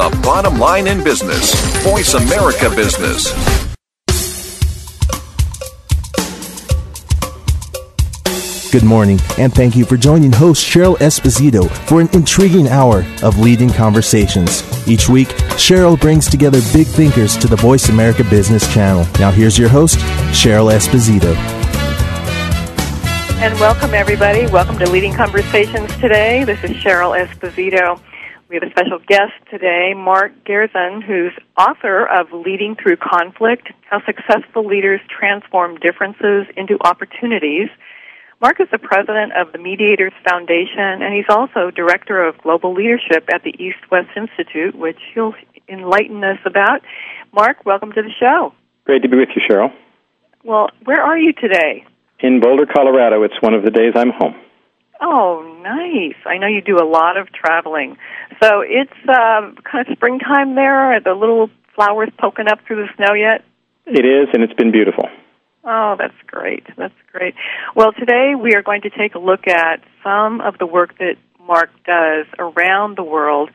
the bottom line in business. Voice America Business. Good morning, and thank you for joining host Cheryl Esposito for an intriguing hour of leading conversations. Each week, Cheryl brings together big thinkers to the Voice America Business Channel. Now, here's your host, Cheryl Esposito. And welcome, everybody. Welcome to Leading Conversations today. This is Cheryl Esposito. We have a special guest today, Mark Gerzon, who's author of Leading Through Conflict How Successful Leaders Transform Differences into Opportunities. Mark is the president of the Mediators Foundation, and he's also director of global leadership at the East West Institute, which he'll enlighten us about. Mark, welcome to the show. Great to be with you, Cheryl. Well, where are you today? In Boulder, Colorado. It's one of the days I'm home. Oh, nice. I know you do a lot of traveling. So it's uh, kind of springtime there. Are the little flowers poking up through the snow yet? It is, and it's been beautiful. Oh, that's great. That's great. Well, today we are going to take a look at some of the work that Mark does around the world.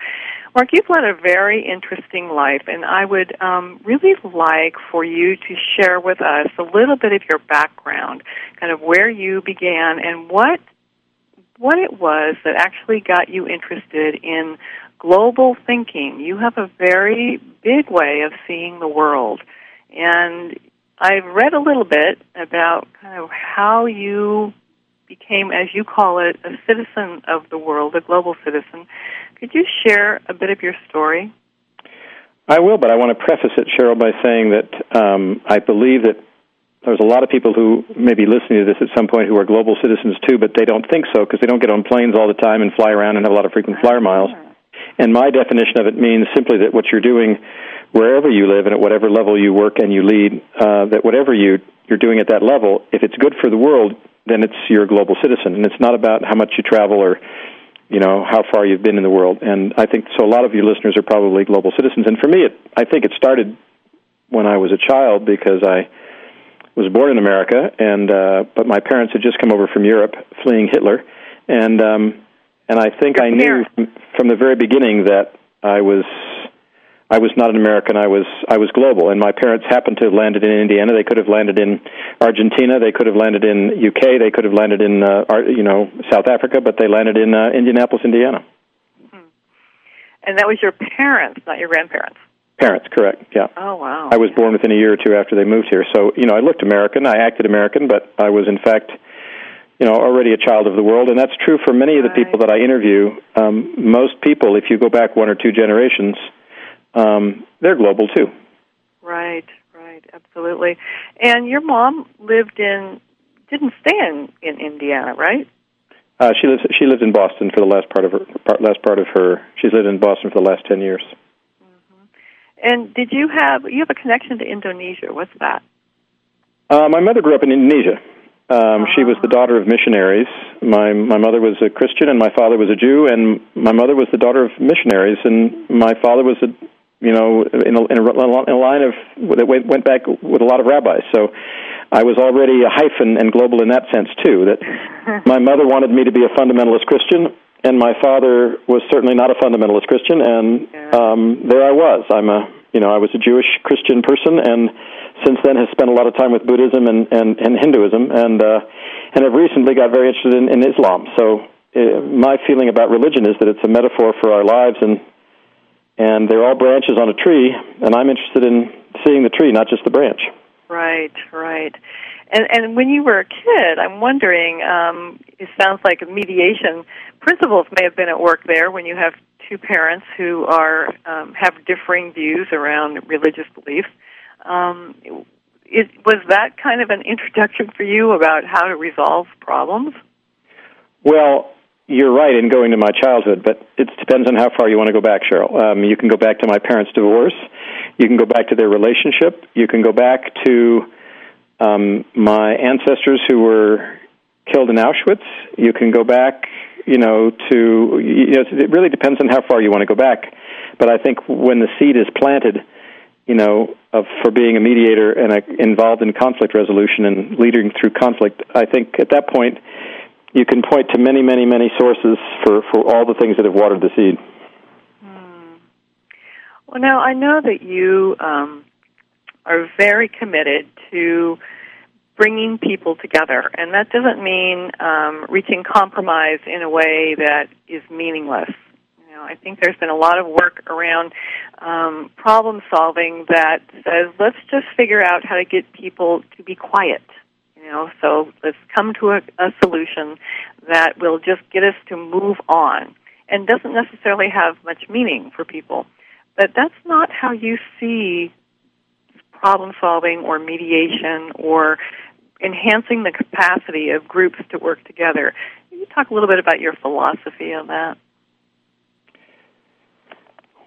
Mark, you've led a very interesting life, and I would um, really like for you to share with us a little bit of your background, kind of where you began, and what what it was that actually got you interested in global thinking. You have a very big way of seeing the world, and I've read a little bit about kind of how you became, as you call it, a citizen of the world, a global citizen. Could you share a bit of your story? I will, but I want to preface it, Cheryl, by saying that um, I believe that there's a lot of people who may be listening to this at some point who are global citizens too, but they don't think so because they don't get on planes all the time and fly around and have a lot of frequent flyer miles. And my definition of it means simply that what you're doing wherever you live and at whatever level you work and you lead, uh, that whatever you, you're doing at that level, if it's good for the world, then it's you're a global citizen. And it's not about how much you travel or, you know, how far you've been in the world. And I think, so a lot of your listeners are probably global citizens. And for me, it, I think it started when I was a child because I was born in America, and uh, but my parents had just come over from Europe, fleeing Hitler, and um, and I think I knew from the very beginning that I was I was not an American. I was I was global, and my parents happened to have landed in Indiana. They could have landed in Argentina. They could have landed in UK. They could have landed in uh, you know South Africa, but they landed in uh, Indianapolis, Indiana. Hmm. And that was your parents, not your grandparents. Parents, correct? Yeah. Oh wow. I was born within a year or two after they moved here, so you know I looked American. I acted American, but I was in fact, you know, already a child of the world, and that's true for many of the people that I interview. Um, most people, if you go back one or two generations, um, they're global too. Right, right, absolutely. And your mom lived in, didn't stay in in Indiana, right? Uh, she lives. She lived in Boston for the last part of her part, last part of her. She's lived in Boston for the last ten years. And did you have you have a connection to Indonesia? What's that? Uh, my mother grew up in Indonesia. Um, She was the daughter of missionaries. My my mother was a Christian and my father was a Jew, and my mother was the daughter of missionaries, and my father was a you know in a, in a, in a line of that went, went back with a lot of rabbis. So I was already a hyphen and global in that sense too. That my mother wanted me to be a fundamentalist Christian, and my father was certainly not a fundamentalist Christian, and um, there I was. I'm a you know I was a Jewish Christian person, and since then has spent a lot of time with Buddhism and and, and Hinduism, and uh, and have recently got very interested in, in Islam. So uh, my feeling about religion is that it's a metaphor for our lives, and and they're all branches on a tree, and I'm interested in seeing the tree, not just the branch. Right, right. And and when you were a kid, I'm wondering. Um, it sounds like mediation principles may have been at work there when you have two parents who are um, have differing views around religious beliefs. Um, it, was that kind of an introduction for you about how to resolve problems? Well, you're right in going to my childhood, but it depends on how far you want to go back, Cheryl. Um, you can go back to my parents' divorce. You can go back to their relationship. You can go back to um, my ancestors who were killed in Auschwitz. You can go back, you know, to you know, it really depends on how far you want to go back. But I think when the seed is planted, you know, of for being a mediator and a, involved in conflict resolution and leading through conflict, I think at that point you can point to many, many, many sources for for all the things that have watered the seed. Well, now I know that you um, are very committed to bringing people together, and that doesn't mean um, reaching compromise in a way that is meaningless. You know, I think there's been a lot of work around um, problem solving that says let's just figure out how to get people to be quiet. You know, so let's come to a, a solution that will just get us to move on, and doesn't necessarily have much meaning for people. But that's not how you see problem solving or mediation or enhancing the capacity of groups to work together. Can you talk a little bit about your philosophy on that?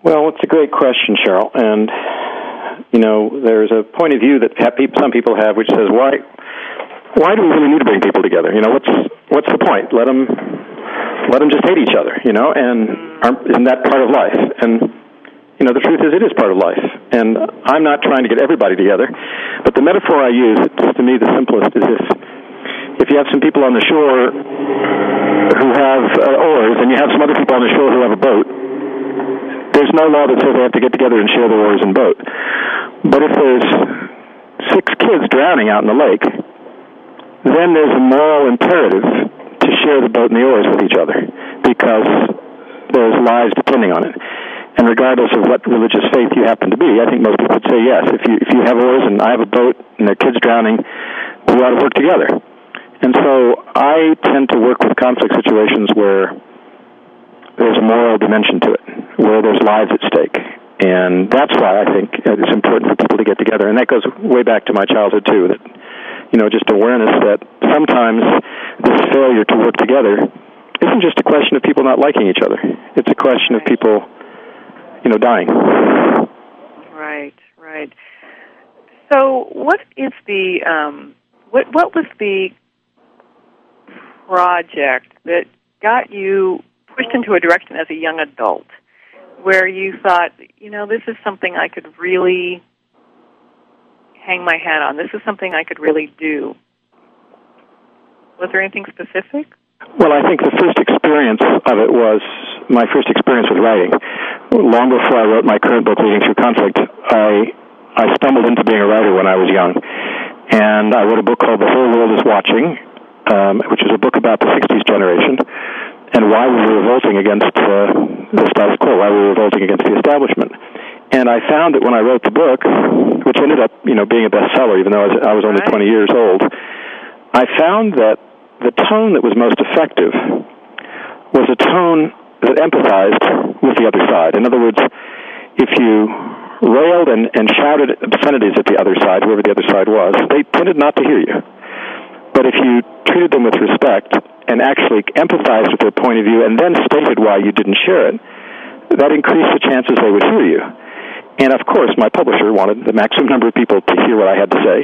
Well, it's a great question, Cheryl. And, you know, there's a point of view that some people have which says, why, why do we really need to bring people together? You know, what's, what's the point? Let them, let them just hate each other, you know, and mm-hmm. aren't, isn't that part of life? And, you know, the truth is it is part of life. And I'm not trying to get everybody together, but the metaphor I use, it's to me the simplest, is this. If you have some people on the shore who have uh, oars and you have some other people on the shore who have a boat, there's no law that says they have to get together and share the oars and boat. But if there's six kids drowning out in the lake, then there's a moral imperative to share the boat and the oars with each other because there's lives depending on it. And regardless of what religious faith you happen to be, I think most people would say yes. If you if you have oars and I have a boat and the kids drowning, we ought to work together. And so I tend to work with conflict situations where there's a moral dimension to it, where there's lives at stake. And that's why I think it's important for people to get together. And that goes way back to my childhood too. That you know, just awareness that sometimes this failure to work together isn't just a question of people not liking each other. It's a question of people you know, dying. Right, right. So, what is the um, what what was the project that got you pushed into a direction as a young adult, where you thought, you know, this is something I could really hang my hat on. This is something I could really do. Was there anything specific? Well, I think the first experience of it was my first experience with writing. Long before I wrote my current book, Leading Through Conflict, I I stumbled into being a writer when I was young, and I wrote a book called The Whole World Is Watching, um, which is a book about the '60s generation and why we were revolting against uh, the status quo, why we were revolting against the establishment. And I found that when I wrote the book, which ended up, you know, being a bestseller, even though I was, I was only 20 years old, I found that the tone that was most effective was a tone that empathized with the other side. In other words, if you railed and, and shouted obscenities at the other side, whoever the other side was, they tended not to hear you. But if you treated them with respect and actually empathized with their point of view and then stated why you didn't share it, that increased the chances they would hear you. And of course, my publisher wanted the maximum number of people to hear what I had to say.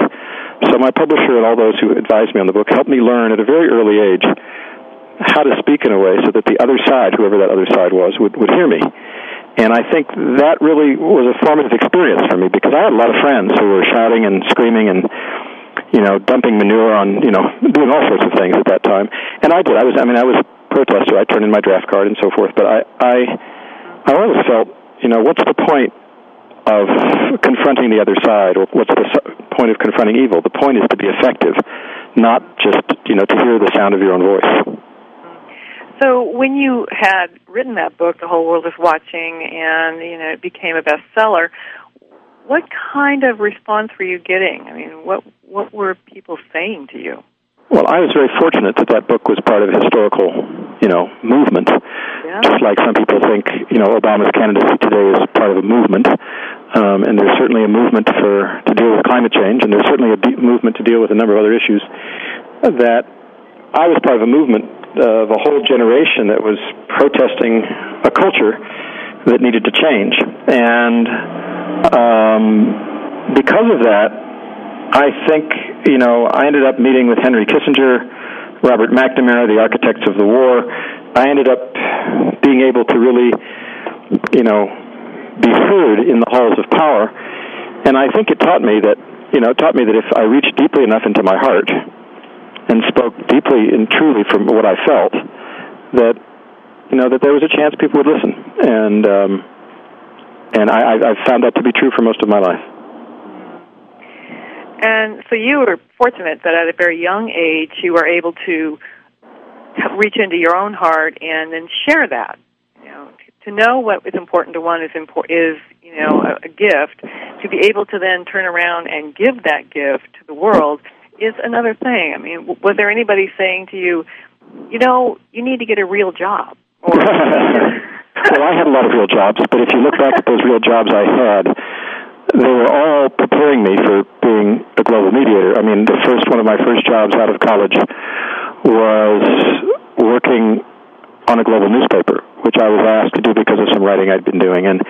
So my publisher and all those who advised me on the book helped me learn at a very early age how to speak in a way so that the other side, whoever that other side was, would, would hear me. And I think that really was a formative experience for me because I had a lot of friends who were shouting and screaming and, you know, dumping manure on, you know, doing all sorts of things at that time. And I did. I was, I mean, I was a protester. I turned in my draft card and so forth. But I, I, I always felt, you know, what's the point of confronting the other side, or what's the point of confronting evil? The point is to be effective, not just, you know, to hear the sound of your own voice. So when you had written that book, The Whole World is Watching, and you know it became a bestseller, what kind of response were you getting? I mean, what what were people saying to you? Well, I was very fortunate that that book was part of a historical, you know, movement. Yeah. Just like some people think, you know, Obama's candidacy today is part of a movement, um, and there's certainly a movement for to deal with climate change, and there's certainly a movement to deal with a number of other issues. That I was part of a movement of a whole generation that was protesting a culture that needed to change. And um, because of that, I think, you know, I ended up meeting with Henry Kissinger, Robert McNamara, the architects of the war. I ended up being able to really, you know, be heard in the halls of power. And I think it taught me that, you know, it taught me that if I reached deeply enough into my heart, and spoke deeply and truly from what I felt that you know that there was a chance people would listen and um, and I, I've found that to be true for most of my life. And so you were fortunate that at a very young age you were able to reach into your own heart and then share that. You know, to know what is important to one is impor- is you know a, a gift. To be able to then turn around and give that gift to the world is another thing. I mean, was there anybody saying to you, you know, you need to get a real job? Or, well, I had a lot of real jobs, but if you look back at those real jobs I had, they were all preparing me for being a global mediator. I mean, the first one of my first jobs out of college was working on a global newspaper, which I was asked to do because of some writing I'd been doing, and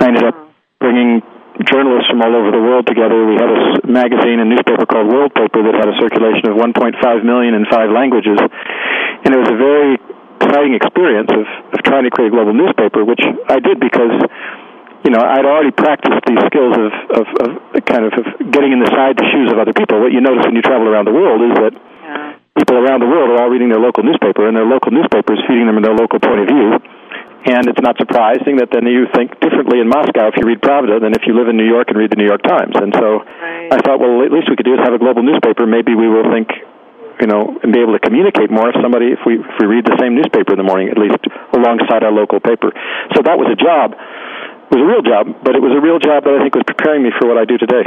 I ended up mm-hmm. bringing journalists from all over the world together. We had a magazine and newspaper called World Paper that had a circulation of 1.5 million in five languages, and it was a very exciting experience of, of trying to create a global newspaper, which I did because you know I'd already practiced these skills of, of, of kind of, of getting inside the side shoes of other people. What you notice when you travel around the world is that yeah. people around the world are all reading their local newspaper, and their local newspaper is feeding them their local point of view. And it's not surprising that then you think differently in Moscow if you read Pravda than if you live in New York and read the New York Times. And so right. I thought, well, at least we could do is have a global newspaper. Maybe we will think you know, and be able to communicate more if somebody, if we, if we read the same newspaper in the morning, at least alongside our local paper. So that was a job. It was a real job, but it was a real job that I think was preparing me for what I do today.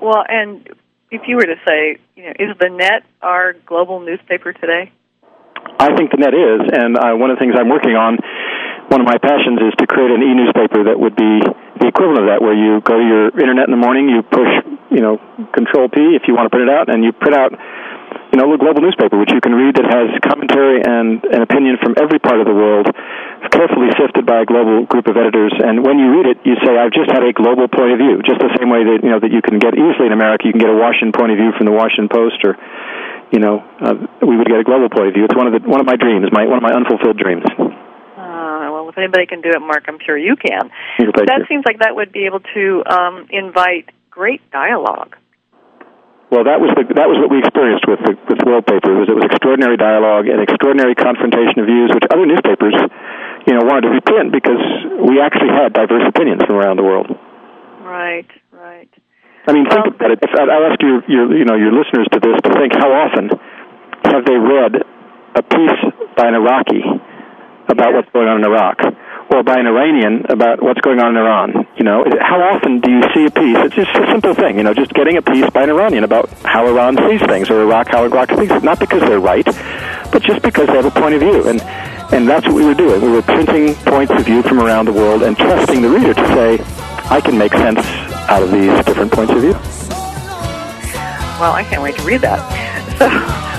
Well, and if you were to say, you know, is the net our global newspaper today? I think the net is, and uh, one of the things I'm working on, one of my passions is to create an e-newspaper that would be the equivalent of that, where you go to your internet in the morning, you push, you know, Control P if you want to print it out, and you print out, you know, a global newspaper which you can read that has commentary and an opinion from every part of the world, carefully sifted by a global group of editors. And when you read it, you say, "I've just had a global point of view," just the same way that you know that you can get easily in America, you can get a Washington point of view from the Washington Post or you know, uh, we would get a global point of view. It's one of the one of my dreams, my one of my unfulfilled dreams. Uh, well, if anybody can do it, Mark, I'm sure you can. that seems like that would be able to um, invite great dialogue. Well, that was the, that was what we experienced with the, with World Paper. Was it was extraordinary dialogue and extraordinary confrontation of views, which other newspapers, you know, wanted to reprint because we actually had diverse opinions from around the world. Right, right. I mean, think about it. If, I'll ask your, your, you know, your listeners to this to think: How often have they read a piece by an Iraqi about what's going on in Iraq, or by an Iranian about what's going on in Iran? You know, how often do you see a piece? It's just a simple thing. You know, just getting a piece by an Iranian about how Iran sees things, or Iraq how Iraq sees things. Not because they're right, but just because they have a point of view. And and that's what we were doing. We were printing points of view from around the world and trusting the reader to say, I can make sense out of these different points of view. Well, I can't wait to read that. So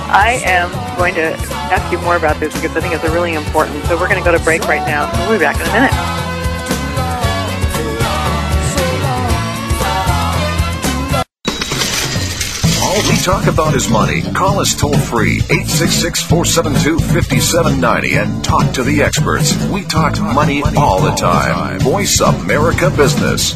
I am going to ask you more about this because I think it's really important. So we're going to go to break right now. So we'll be back in a minute. All we talk about is money. Call us toll free 866 472 5790 and talk to the experts. We talk money all the time. Voice America Business.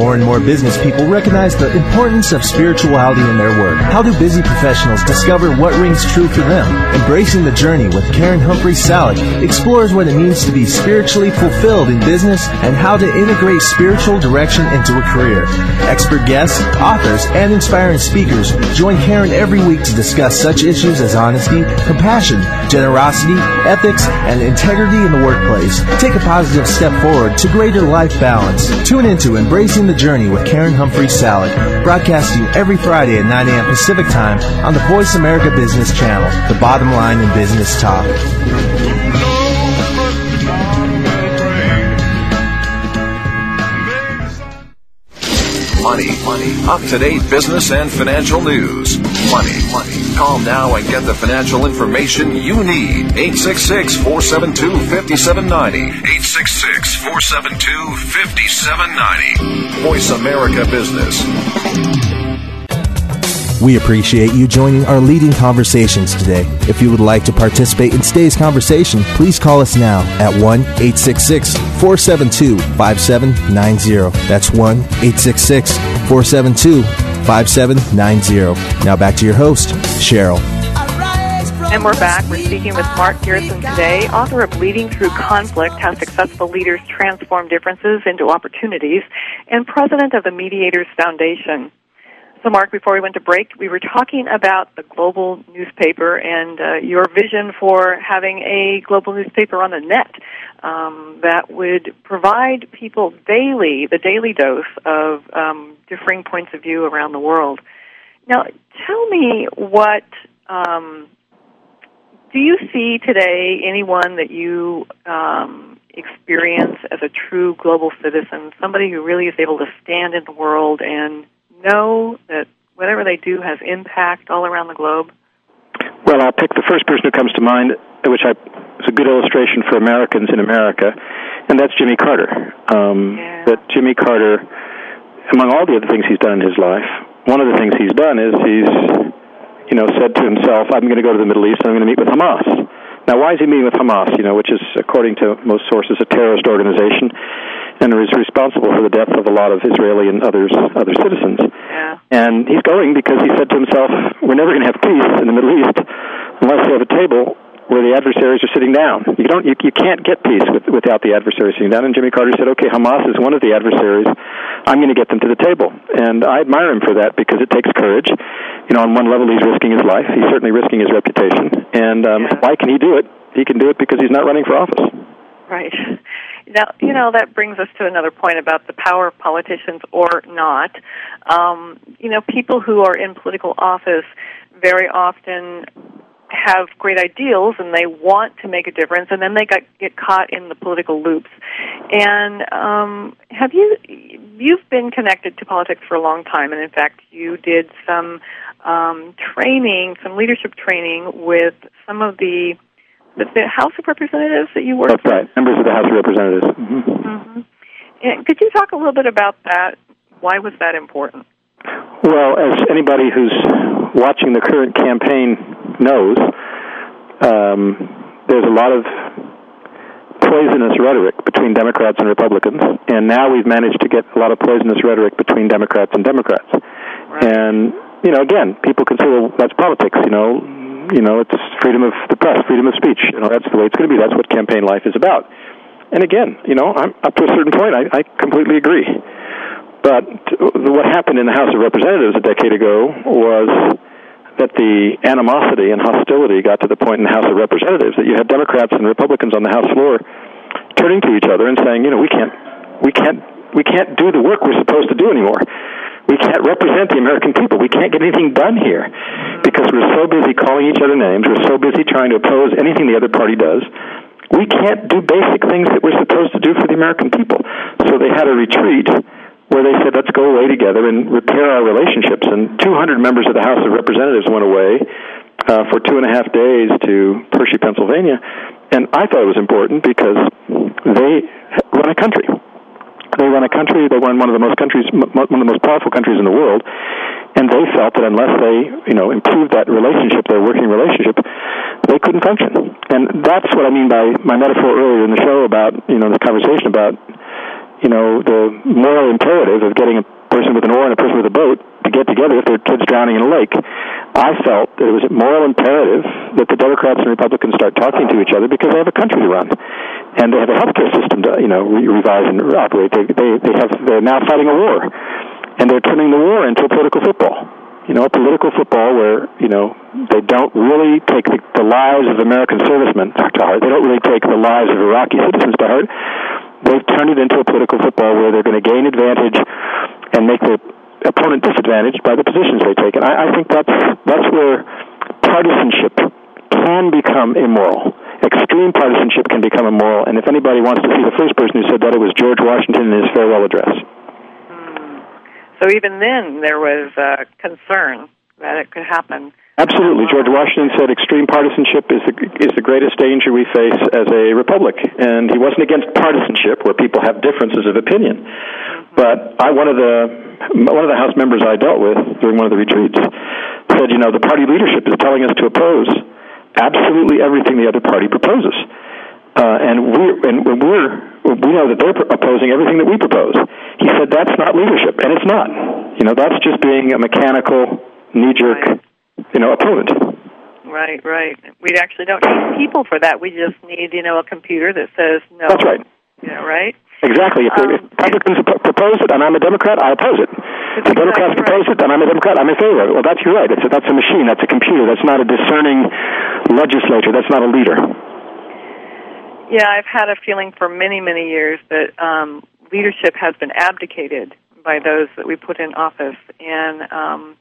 More and more business people recognize the importance of spirituality in their work. How do busy professionals discover what rings true for them? Embracing the Journey with Karen Humphrey Salick explores what it means to be spiritually fulfilled in business and how to integrate spiritual direction into a career. Expert guests, authors, and inspiring speakers join Karen every week to discuss such issues as honesty, compassion, generosity, ethics, and integrity in the workplace. Take a positive step forward to greater life balance. Tune into Embracing the Journey with Karen Humphrey Salick, broadcasting every Friday at 9 a.m. Pacific Time on the Voice America Business Channel, the bottom line in business talk. Money, money, up to date business and financial news. Money. money. Call now and get the financial information you need. 866 472 5790. 866 472 5790. Voice America Business. We appreciate you joining our leading conversations today. If you would like to participate in today's conversation, please call us now at 1 866 472 5790. That's 1 866 472 5790. Now back to your host, Cheryl. And we're back. We're speaking with Mark Gerzon today, author of Leading Through Conflict How Successful Leaders Transform Differences into Opportunities, and president of the Mediators Foundation. So, Mark, before we went to break, we were talking about the global newspaper and uh, your vision for having a global newspaper on the net um, that would provide people daily, the daily dose of um, differing points of view around the world. Now, tell me what um, do you see today anyone that you um, experience as a true global citizen, somebody who really is able to stand in the world and know that whatever they do has impact all around the globe? Well, I'll pick the first person who comes to mind, which I, is a good illustration for Americans in America, and that's Jimmy Carter. Um, yeah. That Jimmy Carter, among all the other things he's done in his life, one of the things he's done is he's, you know, said to himself, "I'm going to go to the Middle East and I'm going to meet with Hamas." Now, why is he meeting with Hamas? You know, which is, according to most sources, a terrorist organization and is responsible for the death of a lot of Israeli and others other citizens. Yeah. And he's going because he said to himself, "We're never going to have peace in the Middle East unless we have a table where the adversaries are sitting down. You don't, you, you can't get peace with, without the adversaries sitting down." And Jimmy Carter said, "Okay, Hamas is one of the adversaries. I'm going to get them to the table." And I admire him for that because it takes courage. You know, on one level, he's risking his life. He's certainly risking his reputation. And um, yeah. why can he do it? He can do it because he's not running for office. Right. Now, you know, that brings us to another point about the power of politicians or not. Um, you know, people who are in political office very often have great ideals and they want to make a difference and then they got, get caught in the political loops. And um, have you you've been connected to politics for a long time and in fact you did some um, training, some leadership training with some of the the, the House of Representatives that you work That's right, members of the House of Representatives. Mm-hmm. Mm-hmm. And could you talk a little bit about that? Why was that important? Well, as anybody who's watching the current campaign knows, um, there's a lot of poisonous rhetoric between Democrats and Republicans, and now we've managed to get a lot of poisonous rhetoric between Democrats and Democrats. Right. And you know, again, people can say, "Well, that's politics." You know, you know, it's freedom of the press, freedom of speech. You know, that's the way it's going to be. That's what campaign life is about. And again, you know, I'm, up to a certain point, I, I completely agree. But what happened in the House of Representatives a decade ago was that the animosity and hostility got to the point in the House of Representatives that you had Democrats and Republicans on the House floor turning to each other and saying, you know, we can't, we can't, we can't do the work we're supposed to do anymore we can't represent the American people. We can't get anything done here because we're so busy calling each other names. We're so busy trying to oppose anything the other party does. We can't do basic things that we're supposed to do for the American people. So they had a retreat where they said, let's go away together and repair our relationships. And 200 members of the House of Representatives went away uh, for two and a half days to Hershey, Pennsylvania. And I thought it was important because they run a country. They run a country. They run one of the most countries, one of the most powerful countries in the world, and they felt that unless they, you know, improved that relationship, their working relationship, they couldn't function. And that's what I mean by my metaphor earlier in the show about, you know, this conversation about, you know, the moral imperative of getting a person with an oar and a person with a boat to get together if their kid's drowning in a lake. I felt that it was a moral imperative that the Democrats and Republicans start talking to each other because they have a country to run and they have a healthcare system to you know re- revise and operate. They, they they have they're now fighting a war, and they're turning the war into a political football. You know, a political football where you know they don't really take the, the lives of American servicemen to heart. They don't really take the lives of Iraqi citizens to heart. They've turned it into a political football where they're going to gain advantage and make the opponent disadvantaged by the positions they take. And I, I think that's that's where partisanship can become immoral extreme partisanship can become immoral. And if anybody wants to see the first person who said that, it was George Washington in his farewell address. Hmm. So even then, there was uh, concern that it could happen. Absolutely. George Washington said extreme partisanship is the, is the greatest danger we face as a republic. And he wasn't against partisanship where people have differences of opinion. But I, one of the, one of the House members I dealt with during one of the retreats said, you know, the party leadership is telling us to oppose absolutely everything the other party proposes. Uh, and we and we're we know that they're opposing everything that we propose. He said that's not leadership, and it's not. You know, that's just being a mechanical, knee-jerk you know, opponent. Right, right. We actually don't need people for that. We just need, you know, a computer that says no. That's right. Yeah, right. Exactly. If, um, if Republicans propose it and I'm a Democrat, I oppose it. If the Democrats exactly propose right. it and I'm a Democrat, I'm in favor of it. Well, that's you're right. It's a, that's a machine. That's a computer. That's not a discerning legislature. That's not a leader. Yeah, I've had a feeling for many, many years that um, leadership has been abdicated by those that we put in office, and um,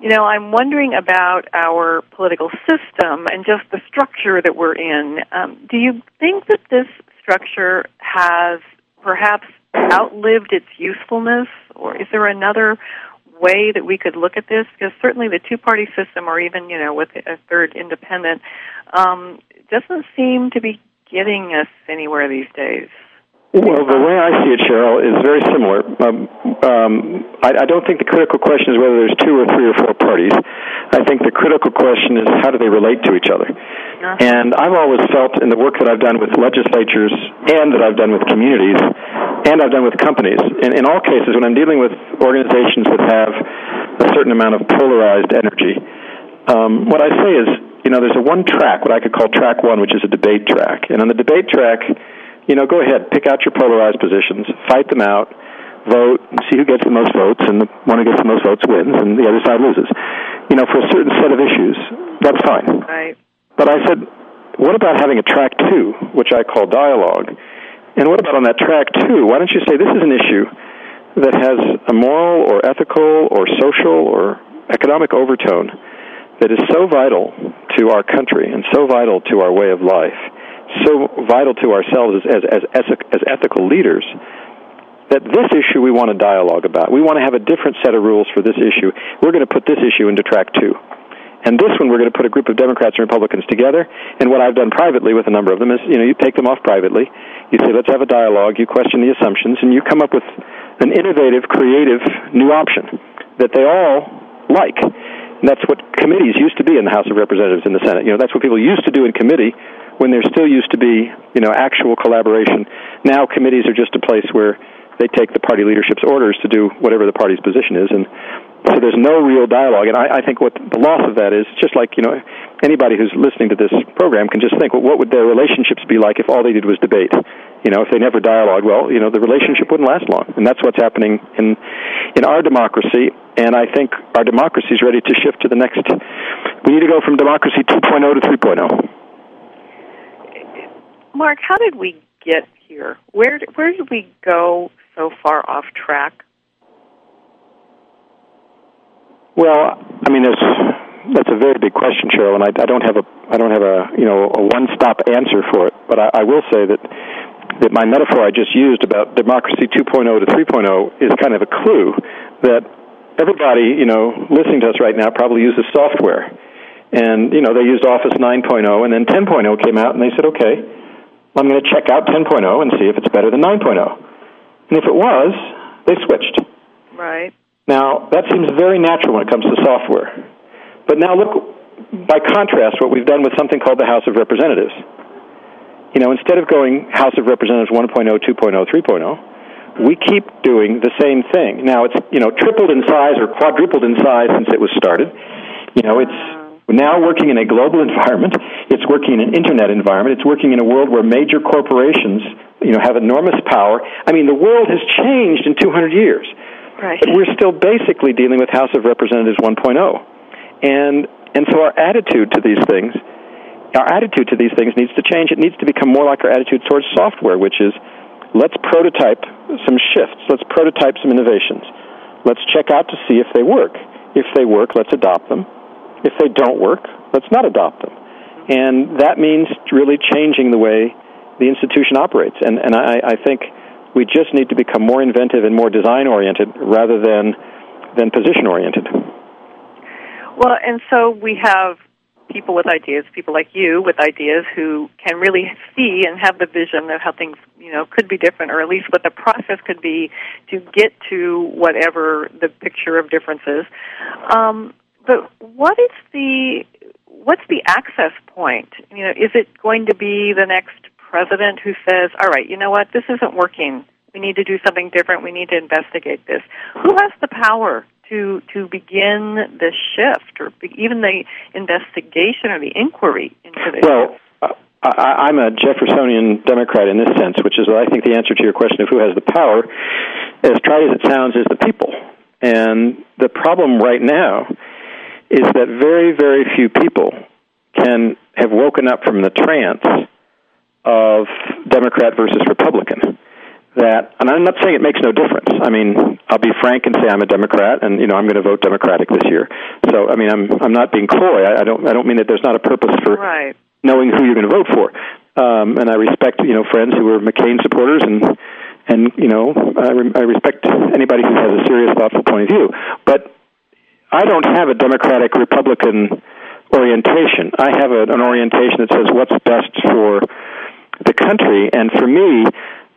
you know, I'm wondering about our political system and just the structure that we're in. Um, do you think that this structure has perhaps outlived its usefulness, or is there another way that we could look at this? Because certainly the two-party system, or even you know, with a third independent, um, doesn't seem to be getting us anywhere these days. Well, the way I see it, Cheryl, is very similar. Um, um, I, I don't think the critical question is whether there's two or three or four parties. I think the critical question is how do they relate to each other. Uh-huh. And I've always felt in the work that I've done with legislatures and that I've done with communities and I've done with companies, in, in all cases, when I'm dealing with organizations that have a certain amount of polarized energy, um, what I say is, you know, there's a one track, what I could call track one, which is a debate track. And on the debate track, you know, go ahead, pick out your polarized positions, fight them out, vote, see who gets the most votes, and the one who gets the most votes wins, and the other side loses. You know, for a certain set of issues, that's fine. Right. But I said, what about having a track two, which I call dialogue? And what about on that track two? Why don't you say this is an issue that has a moral or ethical or social or economic overtone that is so vital to our country and so vital to our way of life so vital to ourselves as, as, as, ethical leaders that this issue we want to dialogue about. We want to have a different set of rules for this issue. We're going to put this issue into track two. And this one, we're going to put a group of Democrats and Republicans together. And what I've done privately with a number of them is, you know, you take them off privately. You say, let's have a dialogue. You question the assumptions, and you come up with an innovative, creative new option that they all like. And that's what committees used to be in the House of Representatives in the Senate. You know, that's what people used to do in committee when there still used to be, you know, actual collaboration. Now committees are just a place where they take the party leadership's orders to do whatever the party's position is, and so there's no real dialogue. And I, I think what the loss of that is, just like you know, anybody who's listening to this program can just think, well, what would their relationships be like if all they did was debate? You know, if they never dialogue, well, you know, the relationship wouldn't last long, and that's what's happening in in our democracy. And I think our democracy is ready to shift to the next. We need to go from democracy 2.0 to 3.0. Mark, how did we get here? Where where did we go so far off track? Well, I mean, that's that's a very big question, Cheryl, and I, I don't have a I don't have a you know a one stop answer for it. But I, I will say that that my metaphor I just used about democracy 2.0 to 3.0 is kind of a clue that everybody you know listening to us right now probably uses software, and you know they used Office 9.0, and then 10.0 came out, and they said, okay I'm going to check out 10.0 and see if it's better than 9.0. And if it was, they switched. Right. Now, that seems very natural when it comes to software. But now look, by contrast, what we've done with something called the House of Representatives. You know, instead of going House of Representatives 1.0, 2.0, 3.0, we keep doing the same thing. Now, it's, you know, tripled in size or quadrupled in size since it was started. You know, it's now working in a global environment. It's working in an internet environment. It's working in a world where major corporations, you know, have enormous power. I mean, the world has changed in 200 years. Right. But we're still basically dealing with House of Representatives 1.0. And and so our attitude to these things, our attitude to these things needs to change. It needs to become more like our attitude towards software, which is let's prototype some shifts. Let's prototype some innovations. Let's check out to see if they work. If they work, let's adopt them. If they don't work, let's not adopt them. And that means really changing the way the institution operates. And, and I, I think we just need to become more inventive and more design oriented rather than, than position oriented. Well, and so we have people with ideas, people like you with ideas who can really see and have the vision of how things, you know, could be different or at least what the process could be to get to whatever the picture of difference is. Um, but what is the what's the access point? You know, is it going to be the next president who says, "All right, you know what? This isn't working. We need to do something different. We need to investigate this." Who has the power to to begin this shift or be, even the investigation or the inquiry into this? Well, I, I'm a Jeffersonian Democrat in this sense, which is what I think the answer to your question of who has the power, as trite as it sounds, is the people. And the problem right now is that very, very few people can have woken up from the trance of Democrat versus Republican. That, and I'm not saying it makes no difference. I mean, I'll be frank and say I'm a Democrat, and you know I'm going to vote Democratic this year. So, I mean, I'm I'm not being coy. I, I don't I don't mean that there's not a purpose for right. knowing who you're going to vote for. Um, and I respect you know friends who are McCain supporters, and and you know I, re- I respect anybody who has a serious, thoughtful point of view. But I don't have a Democratic Republican orientation. I have a, an orientation that says what's best for the country, and for me,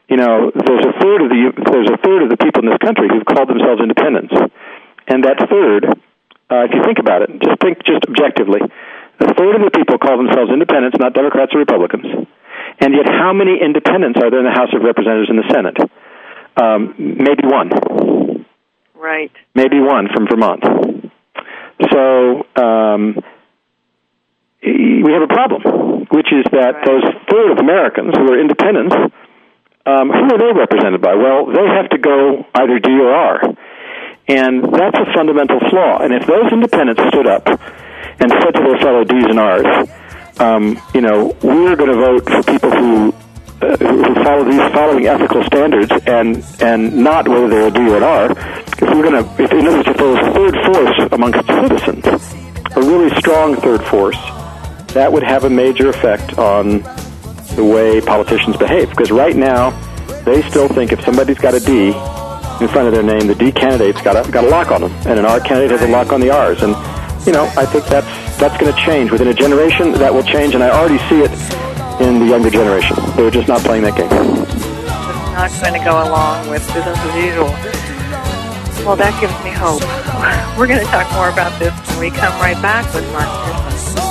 you know, there's a third of the there's a third of the people in this country who've called themselves independents, and that third, uh, if you think about it, just think just objectively, a third of the people call themselves independents, not Democrats or Republicans, and yet how many independents are there in the House of Representatives and the Senate? Um, maybe one. Right. Maybe one from Vermont. So um, we have a problem, which is that Right. those third of Americans who are independents, um, who are they represented by? Well, they have to go either D or R. And that's a fundamental flaw. And if those independents stood up and said to their fellow D's and R's, um, you know, we're going to vote for people who uh, who follow these following ethical standards and and not whether they're a D or an R. If we're going to, if, in other words, if there was a third force amongst citizens, a really strong third force, that would have a major effect on the way politicians behave. Because right now, they still think if somebody's got a D in front of their name, the D candidate's got a got a lock on them, and an R candidate has a lock on the R's. And you know, I think that's that's going to change within a generation. That will change, and I already see it in the younger generation. They're just not playing that game. not going to go along with business as usual. Well, that gives me hope. We're going to talk more about this when we come right back with Mark Gerzon.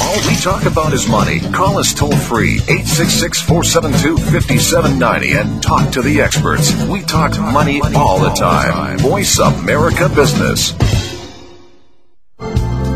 All we talk about is money. Call us toll free 866 472 5790 and talk to the experts. We talk money all the time. Voice America Business.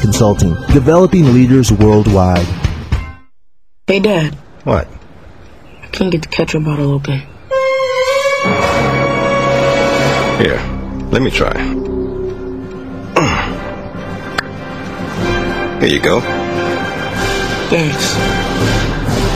Consulting, developing leaders worldwide. Hey, Dad. What? I can't get the ketchup bottle open. Here, let me try. Here you go. Thanks.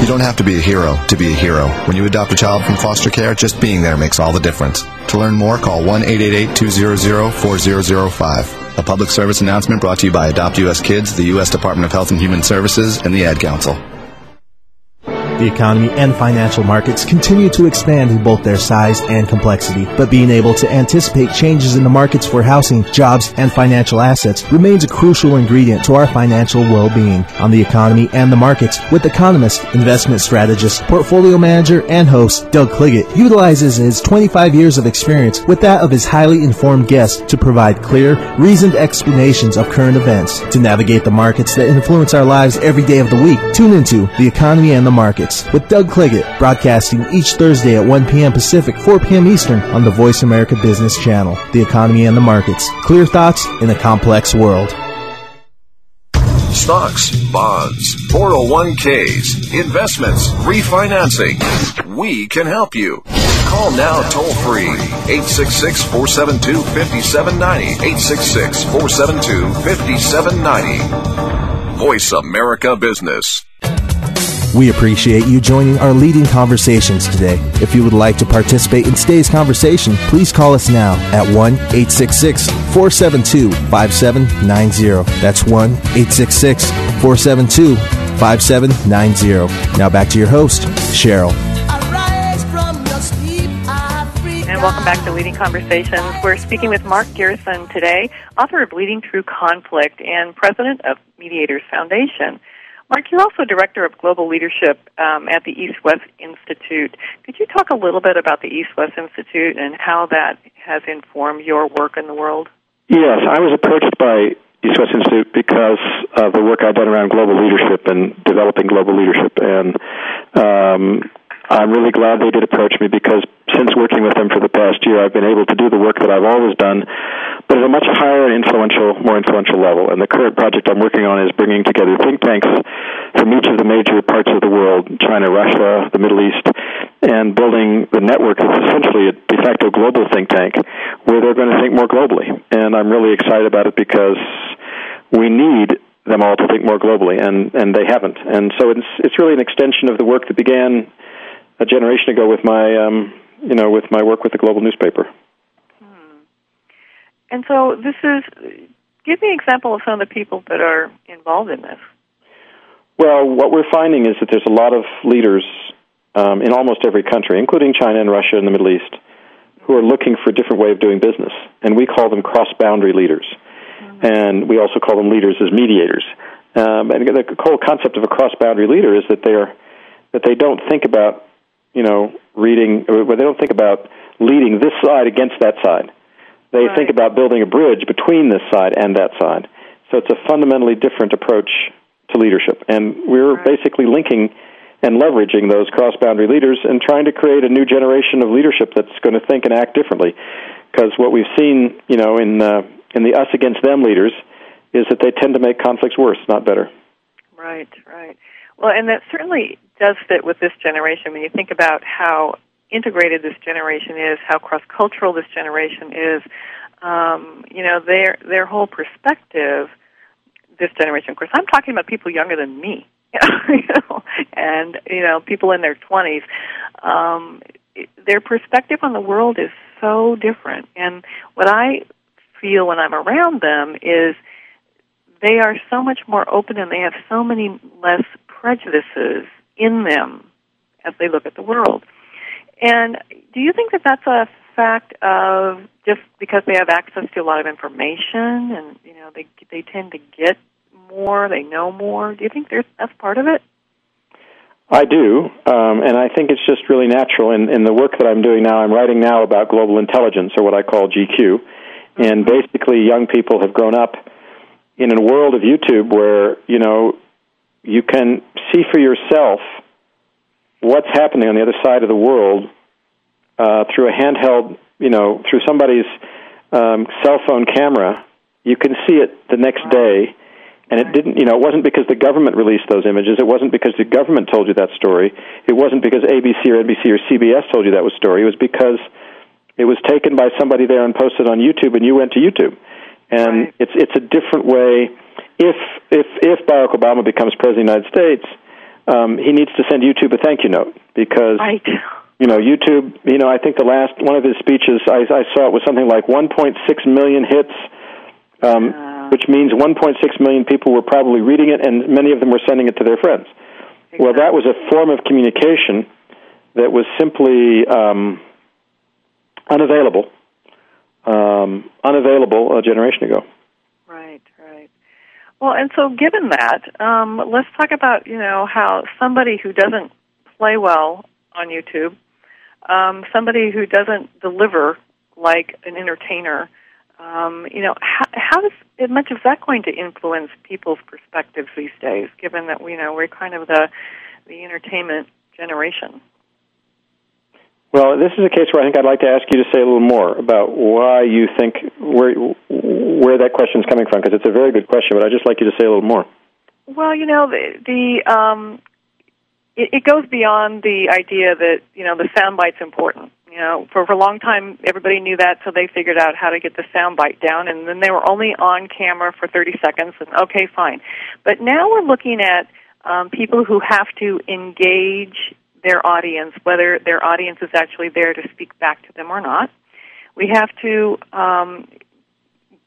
You don't have to be a hero to be a hero. When you adopt a child from foster care, just being there makes all the difference. To learn more, call 1 888 200 4005. A public service announcement brought to you by Adopt US Kids, the U.S. Department of Health and Human Services, and the Ad Council. The economy and financial markets continue to expand in both their size and complexity, but being able to anticipate changes in the markets for housing, jobs, and financial assets remains a crucial ingredient to our financial well-being. On the economy and the markets, with economist, investment strategist, portfolio manager, and host Doug Cliggott utilizes his 25 years of experience with that of his highly informed guests to provide clear, reasoned explanations of current events. To navigate the markets that influence our lives every day of the week, tune into The Economy and the Markets with Doug Cliggott, broadcasting each Thursday at 1 p.m. Pacific, 4 p.m. Eastern on the Voice America Business Channel. The Economy and the Markets. Clear thoughts in a complex world. stocks, bonds, 401ks, investments, refinancing. We can help you. Call now toll free 866 472 5790. 866 472 5790. Voice America Business. We appreciate you joining our leading conversations today. If you would like to participate in today's conversation, please call us now at 1 866 472 5790. That's 1 866 472 5790. Now back to your host, Cheryl. And welcome back to Leading Conversations. We're speaking with Mark Gerzon today, author of Leading Through Conflict and president of Mediators Foundation. Mark, you're also director of global leadership um, at the East West Institute. Could you talk a little bit about the East West Institute and how that has informed your work in the world? Yes, I was approached by East West Institute because of the work I've done around global leadership and developing global leadership. And um, I'm really glad they did approach me because since working with them for the past year, I've been able to do the work that I've always done, at a much higher and influential, more influential level. And the current project I'm working on is bringing together think tanks from each of the major parts of the world, China, Russia, the Middle East, and building the network that's essentially a de facto global think tank where they're going to think more globally. And I'm really excited about it because we need them all to think more globally, and, and they haven't. And so it's, it's really an extension of the work that began a generation ago with my um, you know with my work with the global newspaper. And so this is give me an example of some of the people that are involved in this. Well, what we're finding is that there's a lot of leaders um, in almost every country, including China and Russia and the Middle East, who are looking for a different way of doing business, and we call them cross-boundary leaders, mm-hmm. and we also call them leaders as mediators. Um, and the whole concept of a cross-boundary leader is that they are that they don't think about you know, reading, where they don't think about leading this side against that side. They right. think about building a bridge between this side and that side. So it's a fundamentally different approach to leadership. And we're right. basically linking and leveraging those cross boundary leaders and trying to create a new generation of leadership that's going to think and act differently. Because what we've seen, you know, in, uh, in the us against them leaders is that they tend to make conflicts worse, not better. Right, right. Well, and that certainly does fit with this generation when you think about how integrated this generation is, how cross cultural this generation is. Um, you know, their their whole perspective. This generation, of course, I'm talking about people younger than me, you know, and you know, people in their 20s. Um, their perspective on the world is so different, and what I feel when I'm around them is they are so much more open and they have so many less prejudices in them as they look at the world. And do you think that that's a fact of just because they have access to a lot of information and you know they they tend to get more, they know more? Do you think there's that's part of it? I do, um, and I think it's just really natural. In, in the work that I'm doing now, I'm writing now about global intelligence, or what I call GQ. And basically, young people have grown up in a world of YouTube where you know you can see for yourself what's happening on the other side of the world uh, through a handheld, you know, through somebody's um, cell phone camera. You can see it the next day, and it didn't. You know, it wasn't because the government released those images. It wasn't because the government told you that story. It wasn't because ABC or NBC or CBS told you that was story. It was because it was taken by somebody there and posted on YouTube, and you went to YouTube. And right. it's it's a different way if if if Barack Obama becomes president of the United States, um, he needs to send YouTube a thank you note because right. you know YouTube. You know, I think the last one of his speeches I, I saw it was something like 1.6 million hits, um, uh, which means 1.6 million people were probably reading it, and many of them were sending it to their friends. Exactly. Well, that was a form of communication that was simply um, unavailable, um, unavailable a generation ago. Well, and so given that, um, let's talk about you know how somebody who doesn't play well on YouTube, um, somebody who doesn't deliver like an entertainer, um, you know, how, how much is that going to influence people's perspectives these days? Given that we you know we're kind of the the entertainment generation. Well, this is a case where I think I'd like to ask you to say a little more about why you think where where that question is coming from because it's a very good question. But I'd just like you to say a little more. Well, you know, the, the um, it, it goes beyond the idea that you know the soundbite's important. You know, for, for a long time, everybody knew that, so they figured out how to get the soundbite down, and then they were only on camera for 30 seconds, and okay, fine. But now we're looking at um, people who have to engage their audience, whether their audience is actually there to speak back to them or not. We have to, um,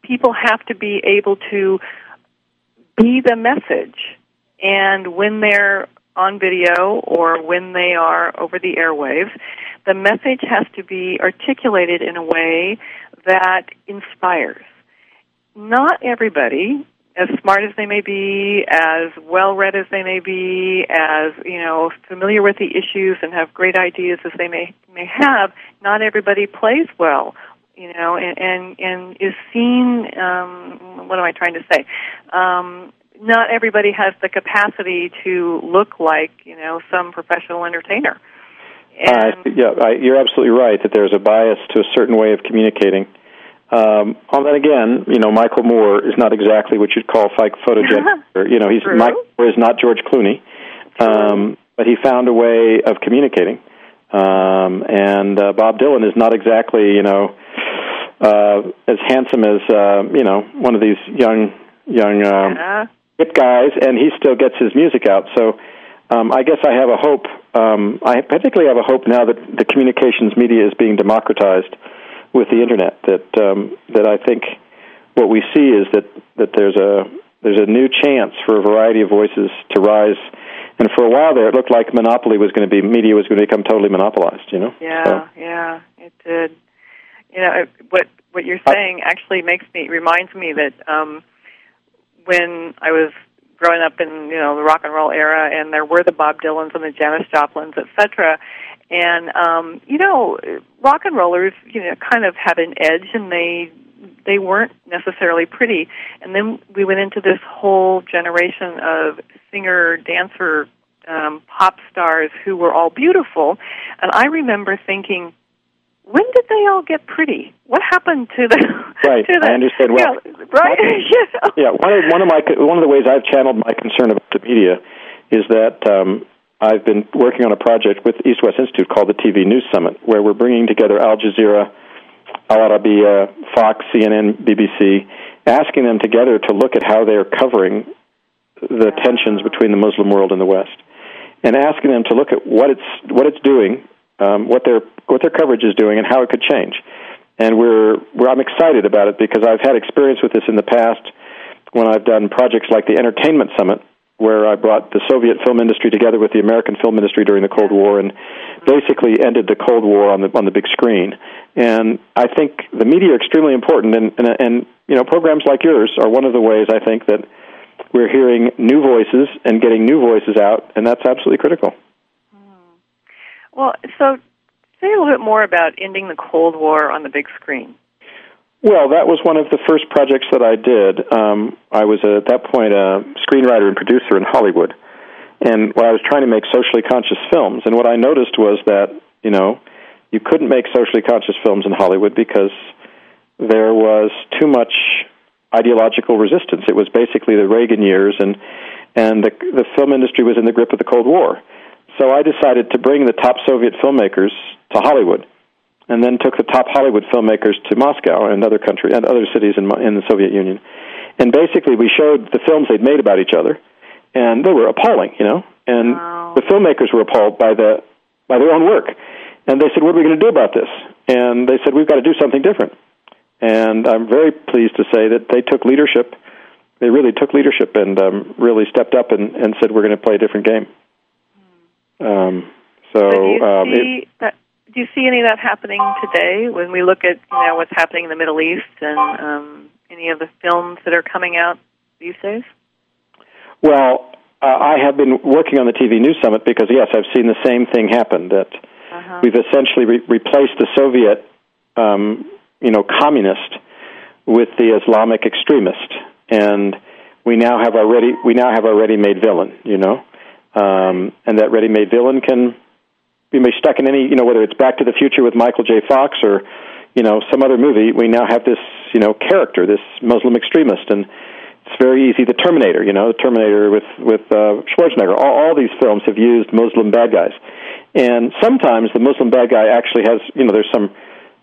people have to be able to be the message. And when they're on video or when they are over the airwaves, the message has to be articulated in a way that inspires. Not everybody, as smart as they may be, as well read as they may be, as you know, familiar with the issues and have great ideas as they may may have, not everybody plays well you know, and and, and is seen. Um, what am I trying to say? Um, not everybody has the capacity to look like you know some professional entertainer. And uh, yeah, I, you're absolutely right that there's a bias to a certain way of communicating. Um, on that again, you know, Michael Moore is not exactly what you'd call photogenic. or, you know, he's True. Michael Moore is not George Clooney, um, but he found a way of communicating. Um, and uh, Bob Dylan is not exactly, you know, uh, as handsome as uh, you know one of these young young um, yeah. hip guys, and he still gets his music out. So um, I guess I have a hope. Um, I particularly have a hope now that the communications media is being democratized with the internet. That um, that I think what we see is that that there's a there's a new chance for a variety of voices to rise. And for a while there, it looked like monopoly was going to be media was going to become totally monopolized. You know. Yeah, So- yeah, it did. You know it- what what you're saying actually makes me reminds me that um, when I was growing up in you know the rock and roll era, and there were the Bob Dylans and the Janis Joplins, etc. And um, you know, rock and rollers, you know, kind of had an edge, and they they weren't necessarily pretty. And then we went into this whole generation of singer dancer um, pop stars who were all beautiful. And I remember thinking, when did they all get pretty? What happened to the Right, to the, I understand well. know, right? know? yeah, one of one of my one of the ways I've channeled my concern about the media is that um, I've been working on a project with East West Institute called the TV News Summit, where we're bringing together Al Jazeera, Al Arabiya, Fox, CNN, BBC, asking them together to look at how they're covering the tensions between the Muslim world and the West, and asking them to look at what it's what it's doing, um, what their what their coverage is doing, and how it could change. And we're, we're I'm excited about it because I've had experience with this in the past when I've done projects like the Entertainment Summit, where I brought the Soviet film industry together with the American film industry during the Cold War, and basically ended the Cold War on the on the big screen. And I think the media are extremely important, and and, and you know programs like yours are one of the ways I think that we're hearing new voices and getting new voices out, and that's absolutely critical. Hmm. Well, so say a little bit more about ending the Cold War on the big screen. Well, that was one of the first projects that I did. Um, I was at that point a screenwriter and producer in Hollywood, and well, I was trying to make socially conscious films. And what I noticed was that you know you couldn't make socially conscious films in Hollywood because there was too much ideological resistance. It was basically the Reagan years, and and the the film industry was in the grip of the Cold War. So I decided to bring the top Soviet filmmakers to Hollywood and then took the top Hollywood filmmakers to Moscow and other countries and other cities in, in the Soviet Union. And basically, we showed the films they'd made about each other, and they were appalling, you know. And Wow. the filmmakers were appalled by the by their own work, and they said, "What are we going to do about this?" And they said, "We've got to do something different." And I'm very pleased to say that they took leadership. They really took leadership and um, really stepped up and, and said, "We're going to play a different game." Um, so So um, it, that? Do you see any of that happening today when we look at you know what's happening in the Middle East and um, any of the films that are coming out these days? Well, uh, I have been working on the TV News Summit because, yes, I've seen the same thing happen. That Uh-huh. we've essentially re- replaced the Soviet, um, you know, communist with the Islamic extremist, and we now have our ready we now have our ready-made villain. You know, um, and that ready-made villain can be stuck in any you know whether it's Back to the Future with Michael J. Fox or you know some other movie. We now have this you know character, this Muslim extremist, and it's very easy. The Terminator, you know, the Terminator with with uh, Schwarzenegger. All, all these films have used Muslim bad guys, and sometimes the Muslim bad guy actually has, you know, there's some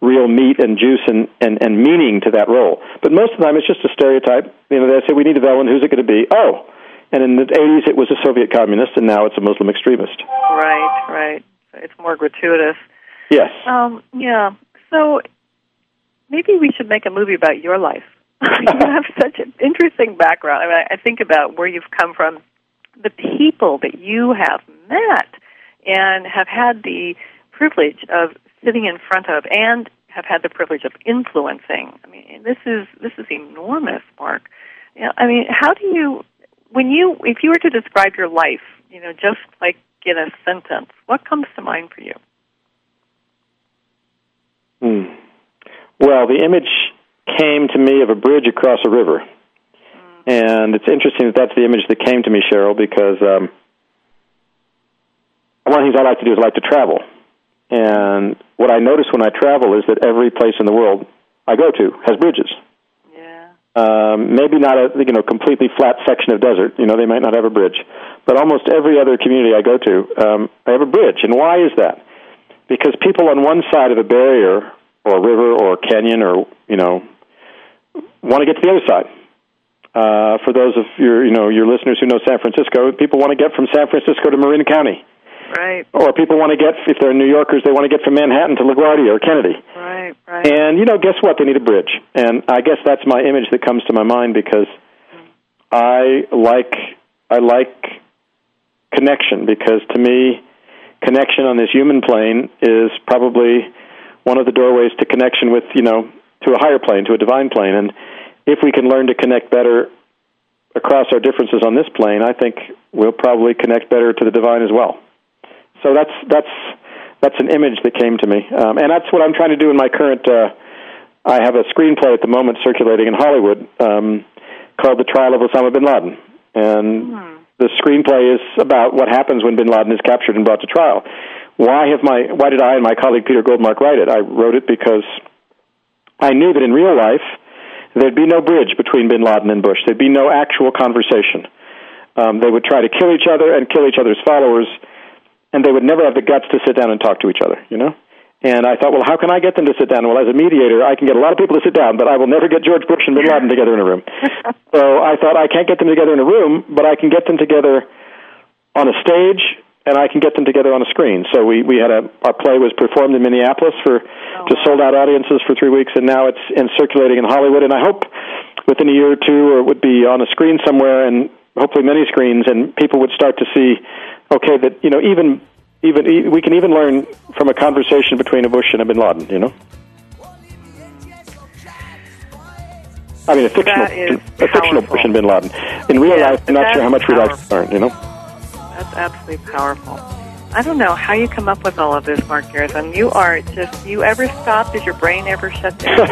real meat and juice and, and, and meaning to that role. But most of the time, it's just a stereotype. You know, they say we need a villain. Who's it going to be? Oh, and in the 80s, it was a Soviet communist, and now it's a Muslim extremist. Right, right. It's more gratuitous. Yes. Um, yeah. So maybe we should make a movie about your life. you have such an interesting background. I mean, I think about where you've come from, the people that you have met, and have had the privilege of sitting in front of, and have had the privilege of influencing. I mean, this is this is enormous, Mark. You know, I mean, how do you, when you, if you were to describe your life, you know, just like in a sentence, what comes to mind for you? Hmm. Well, the image came to me of a bridge across a river. And it's interesting that that's the image that came to me, Cheryl, because um, one of the things I like to do is I like to travel. And what I notice when I travel is that every place in the world I go to has bridges. Um, maybe not a you know completely flat section of desert. You know they might not have a bridge, but almost every other community I go to, um, I have a bridge. And why is that? Because people on one side of a barrier or a river or a canyon or you know want to get to the other side. Uh, for those of your you know your listeners who know San Francisco, people want to get from San Francisco to Marin County. Right. Or people want to get if they're New Yorkers, they want to get from Manhattan to LaGuardia or Kennedy. Right. Right. And you know, guess what? They need a bridge. And I guess that's my image that comes to my mind because I like I like connection because to me connection on this human plane is probably one of the doorways to connection with, you know, to a higher plane, to a divine plane. And if we can learn to connect better across our differences on this plane, I think we'll probably connect better to the divine as well. So that's that's that's an image that came to me, um, and that's what I'm trying to do in my current. Uh, I have a screenplay at the moment circulating in Hollywood um, called "The Trial of Osama bin Laden," and Hmm. the screenplay is about what happens when bin Laden is captured and brought to trial. Why have my Why did I and my colleague Peter Goldmark write it? I wrote it because I knew that in real life there'd be no bridge between bin Laden and Bush. There'd be no actual conversation. Um, they would try to kill each other and kill each other's followers, and they would never have the guts to sit down and talk to each other. You know. And I thought, well, how can I get them to sit down? Well, as a mediator, I can get a lot of people to sit down, but I will never get George Bush and Bin Laden together in a room. so I thought I can't get them together in a room, but I can get them together on a stage, and I can get them together on a screen. So we we had a our play was performed in Minneapolis for oh, to sold out audiences for three weeks, and now it's in circulating in Hollywood. And I hope within a year or two, or it would be on a screen somewhere, and hopefully many screens, and people would start to see, okay, that you know even even e- we can even learn from a conversation between a Bush and a Bin Laden. You know. I mean, a fictional, a fictional powerful. Bush and Bin Laden. In real Yeah, life, I'm not sure how much we'd like to learn. You know. That's absolutely powerful. I don't know how you come up with all of this, Mark Garrison. You are just, you ever stop? Does your brain ever shut down?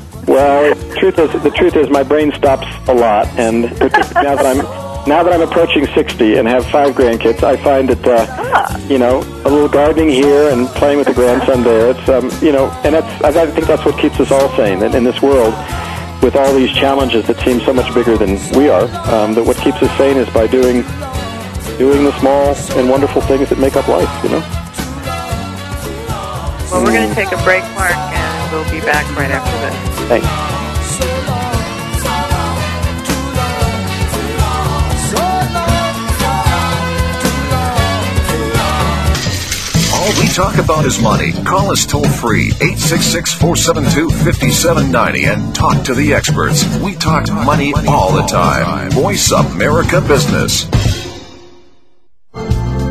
Well, the truth is, the truth is, my brain stops a lot, and now that I'm now that I'm approaching sixty and have five grandkids, I find that uh, you know a little gardening here and playing with the grandson there. It's um, you know, and that's I I think that's what keeps us all sane in, in this world. With all these challenges that seem so much bigger than we are, um, that what keeps us sane is by doing doing the small and wonderful things that make up life. You know. well, we're going to take a break, Mark, and we'll be back right after this. Thanks. All we talk about is money. Call us toll free 866 472 5790 and talk to the experts. We talk money all the time. Voice America Business.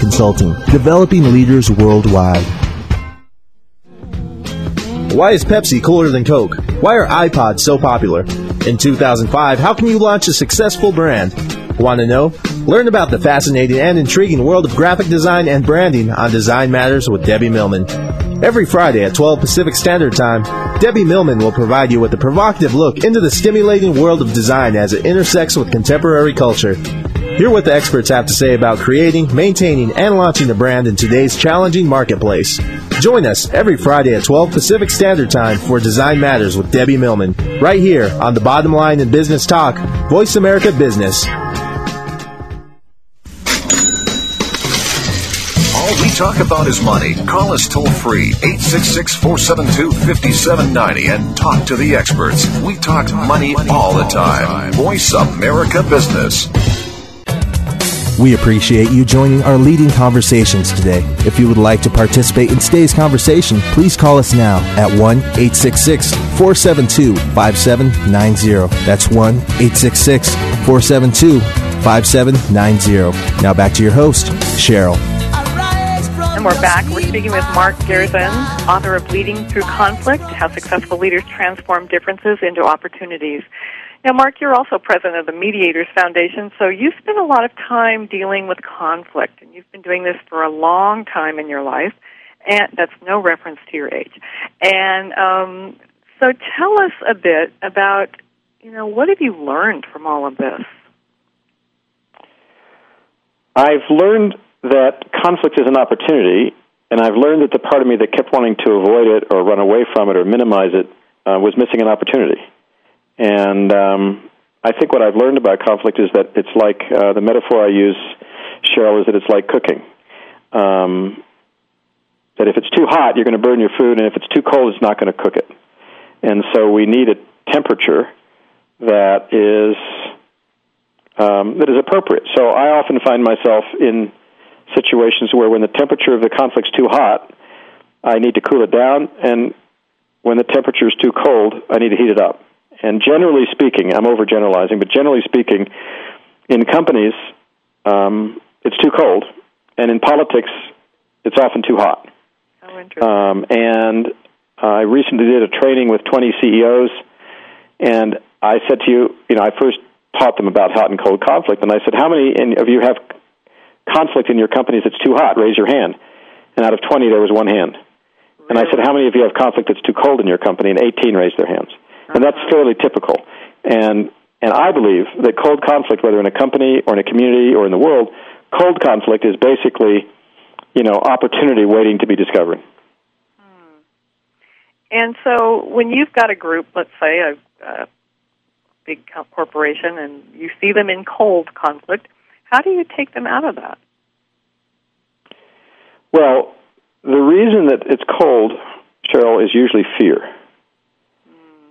Consulting, developing leaders worldwide. Why is Pepsi cooler than Coke? Why are iPods so popular? In 2005, how can you launch a successful brand? Want to know? Learn about the fascinating and intriguing world of graphic design and branding on Design Matters with Debbie Millman. Every Friday at 12 Pacific Standard Time, Debbie Millman will provide you with a provocative look into the stimulating world of design as it intersects with contemporary culture. Hear what the experts have to say about creating, maintaining, and launching a brand in today's challenging marketplace. Join us every Friday at 12 Pacific Standard Time for Design Matters with Debbie Millman, right here on the Bottom Line in Business Talk, Voice America Business. All we talk about is money. Call us toll free 866 472 5790 and talk to the experts. We talk money all the time. Voice America Business. We appreciate you joining our leading conversations today. If you would like to participate in today's conversation, please call us now at 1 866 472 5790. That's 1 866 472 5790. Now back to your host, Cheryl. And we're back. We're speaking with Mark Gerzon, author of Leading Through Conflict How Successful Leaders Transform Differences into Opportunities. Now, Mark, you're also president of the Mediators Foundation, so you spend a lot of time dealing with conflict, and you've been doing this for a long time in your life, and that's no reference to your age. And um, so, tell us a bit about, you know, what have you learned from all of this? I've learned that conflict is an opportunity, and I've learned that the part of me that kept wanting to avoid it or run away from it or minimize it uh, was missing an opportunity. And um, I think what I've learned about conflict is that it's like uh, the metaphor I use, Cheryl, is that it's like cooking. Um, that if it's too hot, you're going to burn your food, and if it's too cold, it's not going to cook it. And so we need a temperature that is um, that is appropriate. So I often find myself in situations where when the temperature of the conflict's too hot, I need to cool it down, and when the temperature is too cold, I need to heat it up. And generally speaking, I'm overgeneralizing, but generally speaking, in companies, um, it's too cold, and in politics, it's often too hot. Oh, interesting. Um, and I recently did a training with 20 CEOs, and I said to you, you know, I first taught them about hot and cold conflict, and I said, how many of you have conflict in your companies that's too hot? Raise your hand. And out of 20, there was one hand. And I said, how many of you have conflict that's too cold in your company? And 18 raised their hands. And that's fairly typical. And, and I believe that cold conflict, whether in a company or in a community or in the world, cold conflict is basically, you know, opportunity waiting to be discovered. Hmm. And so, when you've got a group, let's say a, a big corporation, and you see them in cold conflict, how do you take them out of that? Well, the reason that it's cold, Cheryl, is usually fear.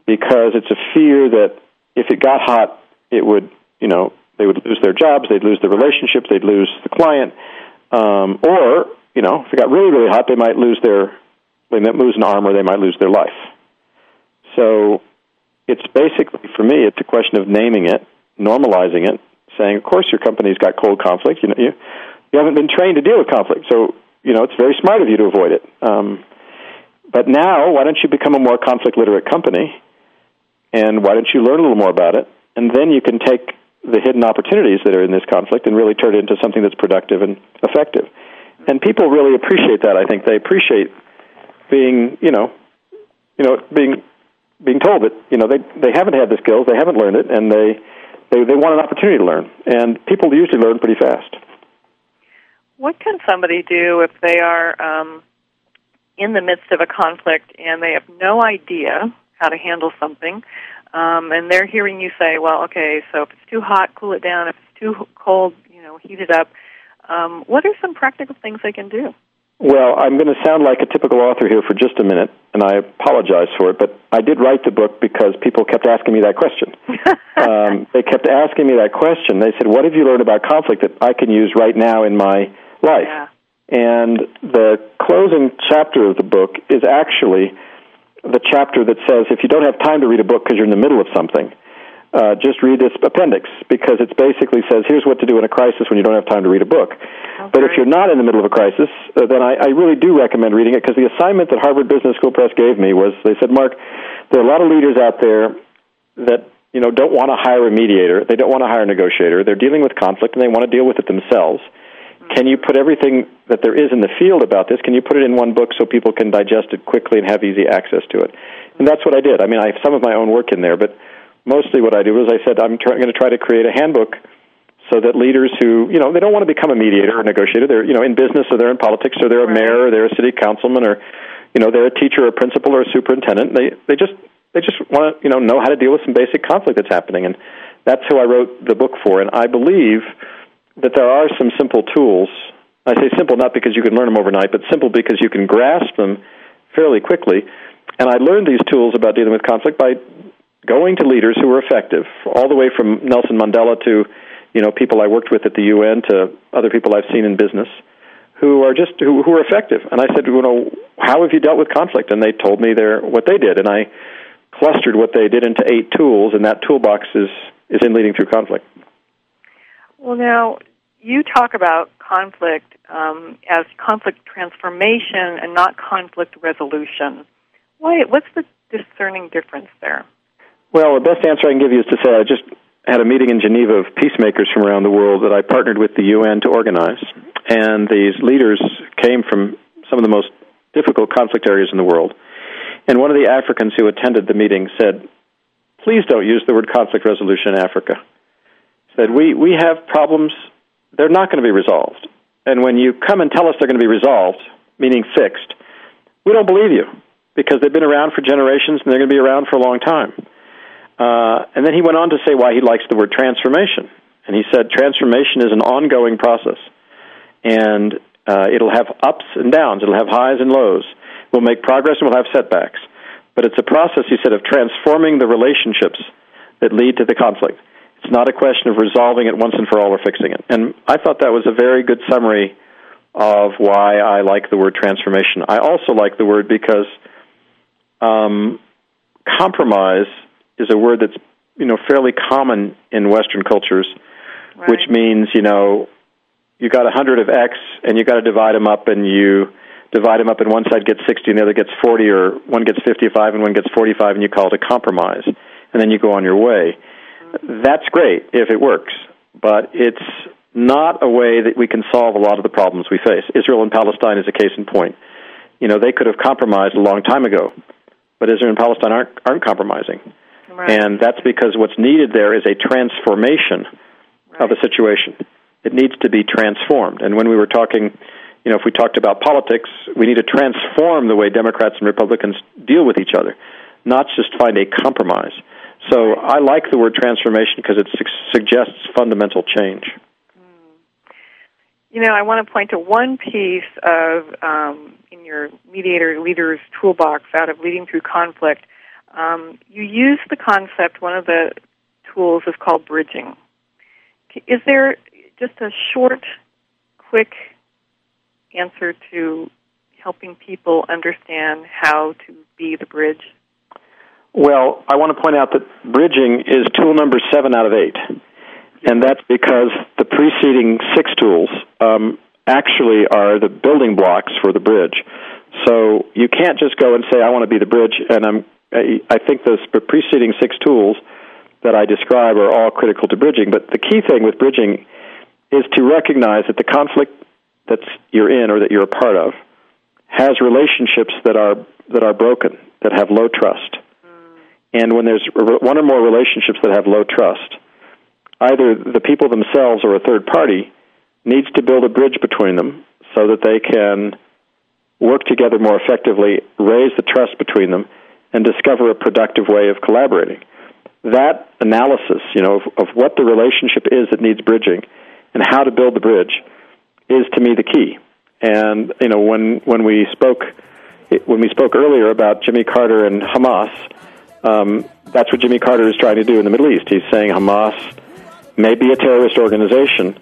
Because it's a fear that if it got hot, it would, you know, they would lose their jobs, they'd lose the relationships, they'd lose the client, um, or, you know, if it got really, really hot, they might lose their, they might lose an arm or they might lose their life. So it's basically, for me, it's a question of naming it, normalizing it, saying, of course, your company's got cold conflict. You know, you you haven't been trained to deal with conflict, so you know it's very smart of you to avoid it. Um, but now, why don't you become a more conflict literate company, and why don't you learn a little more about it, and then you can take the hidden opportunities that are in this conflict and really turn it into something that's productive and effective. And people really appreciate that. I think they appreciate being, you know, you know, being being told that you know they they haven't had the skills, they haven't learned it, and they they they want an opportunity to learn. And people usually learn pretty fast. What can somebody do if they are um, in the midst of a conflict and they have no idea how to handle something, um, and they're hearing you say, "Well, okay, so if it's too hot, cool it down. If it's too cold, you know, heat it up." Um, what are some practical things they can do? Well, I'm going to sound like a typical author here for just a minute, and I apologize for it, but I did write the book because people kept asking me that question. um, they kept asking me that question. They said, What have you learned about conflict that I can use right now in my life? Yeah. And the closing chapter of the book is actually the chapter that says if you don't have time to read a book because you're in the middle of something, uh, just read this appendix because it basically says here's what to do in a crisis when you don't have time to read a book. Oh, but if you're not in the middle of a crisis, uh, then I, I really do recommend reading it because the assignment that Harvard Business School Press gave me was they said, Mark, there are a lot of leaders out there that you know, don't want to hire a mediator. They don't want to hire a negotiator. They're dealing with conflict and they want to deal with it themselves. Can you put everything that there is in the field about this? Can you put it in one book so people can digest it quickly and have easy access to it? And that's what I did. I mean, I have some of my own work in there, but mostly what I do is I said I'm try- going to try to create a handbook so that leaders who you know they don't want to become a mediator or a negotiator they're you know in business or they're in politics or they're a mayor or they're a city councilman or you know they're a teacher or a principal or a superintendent they they just they just want to you know know how to deal with some basic conflict that's happening and that's who I wrote the book for and I believe that there are some simple tools I say simple not because you can learn them overnight but simple because you can grasp them fairly quickly and I learned these tools about dealing with conflict by going to leaders who were effective all the way from Nelson Mandela to you know people I worked with at the UN to other people I've seen in business who are just who, who are effective. And I said, you know, how have you dealt with conflict? And they told me their what they did, and I clustered what they did into eight tools, and that toolbox is is in leading through conflict. Well, now you talk about conflict um, as conflict transformation and not conflict resolution. Why? What's the discerning difference there? Well, the best answer I can give you is to say I just had a meeting in Geneva of peacemakers from around the world that I partnered with the UN to organize. And these leaders came from some of the most difficult conflict areas in the world. And one of the Africans who attended the meeting said, Please don't use the word conflict resolution in Africa. Said, We, we have problems, they're not going to be resolved. And when you come and tell us they're going to be resolved, meaning fixed, we don't believe you because they've been around for generations and they're going to be around for a long time. Uh, and then he went on to say why he likes the word transformation. And he said transformation is an ongoing process. And uh, it'll have ups and downs, it'll have highs and lows. We'll make progress and we'll have setbacks. But it's a process, he said, of transforming the relationships that lead to the conflict. It's not a question of resolving it once and for all or fixing it. And I thought that was a very good summary of why I like the word transformation. I also like the word because um, compromise is a word that's you know fairly common in Western cultures, right. which means you know you got a hundred of X and you got to divide them up, and you divide them up, and one side gets sixty and the other gets forty, or one gets fifty-five and one gets forty-five, and you call it a compromise, and then you go on your way. That's great if it works, but it's not a way that we can solve a lot of the problems we face. Israel and Palestine is a case in point. You know, they could have compromised a long time ago, but Israel and Palestine aren't aren't compromising. Right. And that's because what's needed there is a transformation right. of a situation. It needs to be transformed. And when we were talking, you know, if we talked about politics, we need to transform the way Democrats and Republicans deal with each other, not just find a compromise. So I like the word transformation because it su- suggests fundamental change. You know, I want to point to one piece of um, in your mediator leaders toolbox out of leading through conflict um, you use the concept, one of the tools is called bridging. Is there just a short, quick answer to helping people understand how to be the bridge? Well, I want to point out that bridging is tool number seven out of eight. And that's because the preceding six tools um, actually are the building blocks for the bridge. So you can't just go and say, I want to be the bridge, and I'm I think those preceding six tools that I describe are all critical to bridging. But the key thing with bridging is to recognize that the conflict that you're in or that you're a part of has relationships that are that are broken, that have low trust. And when there's one or more relationships that have low trust, either the people themselves or a third party needs to build a bridge between them so that they can work together more effectively, raise the trust between them, and discover a productive way of collaborating. That analysis, you know, of, of what the relationship is that needs bridging and how to build the bridge is to me the key. And you know, when when we spoke when we spoke earlier about Jimmy Carter and Hamas, um, that's what Jimmy Carter is trying to do in the Middle East. He's saying Hamas may be a terrorist organization,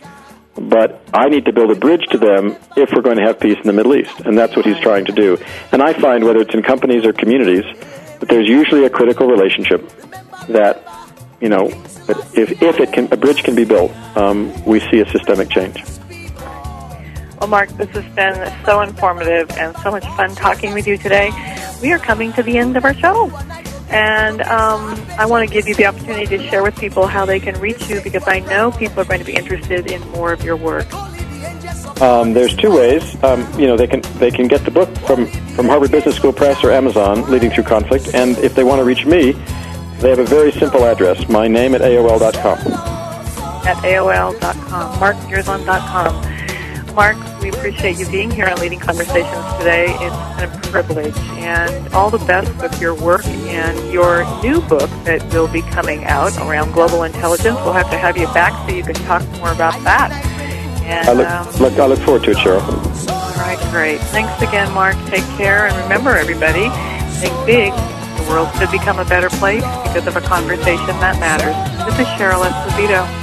but I need to build a bridge to them if we're going to have peace in the Middle East, and that's what he's trying to do. And I find whether it's in companies or communities that there's usually a critical relationship that, you know, if, if it can, a bridge can be built, um, we see a systemic change. Well, Mark, this has been so informative and so much fun talking with you today. We are coming to the end of our show. And um, I want to give you the opportunity to share with people how they can reach you because I know people are going to be interested in more of your work. Um, there's two ways. Um, you know, they can they can get the book from from Harvard Business School Press or Amazon, Leading Through Conflict. And if they want to reach me, they have a very simple address: my name at aol.com. At aol.com, markgerzon.com. Mark, we appreciate you being here on Leading Conversations today. It's a privilege, and all the best with your work and your new book that will be coming out around global intelligence. We'll have to have you back so you can talk more about that. And, I look, um, look, I look forward to it, Cheryl. All right, great. Thanks again, Mark. Take care, and remember, everybody, think big. The world could become a better place because of a conversation that matters. This is Cheryl Esposito.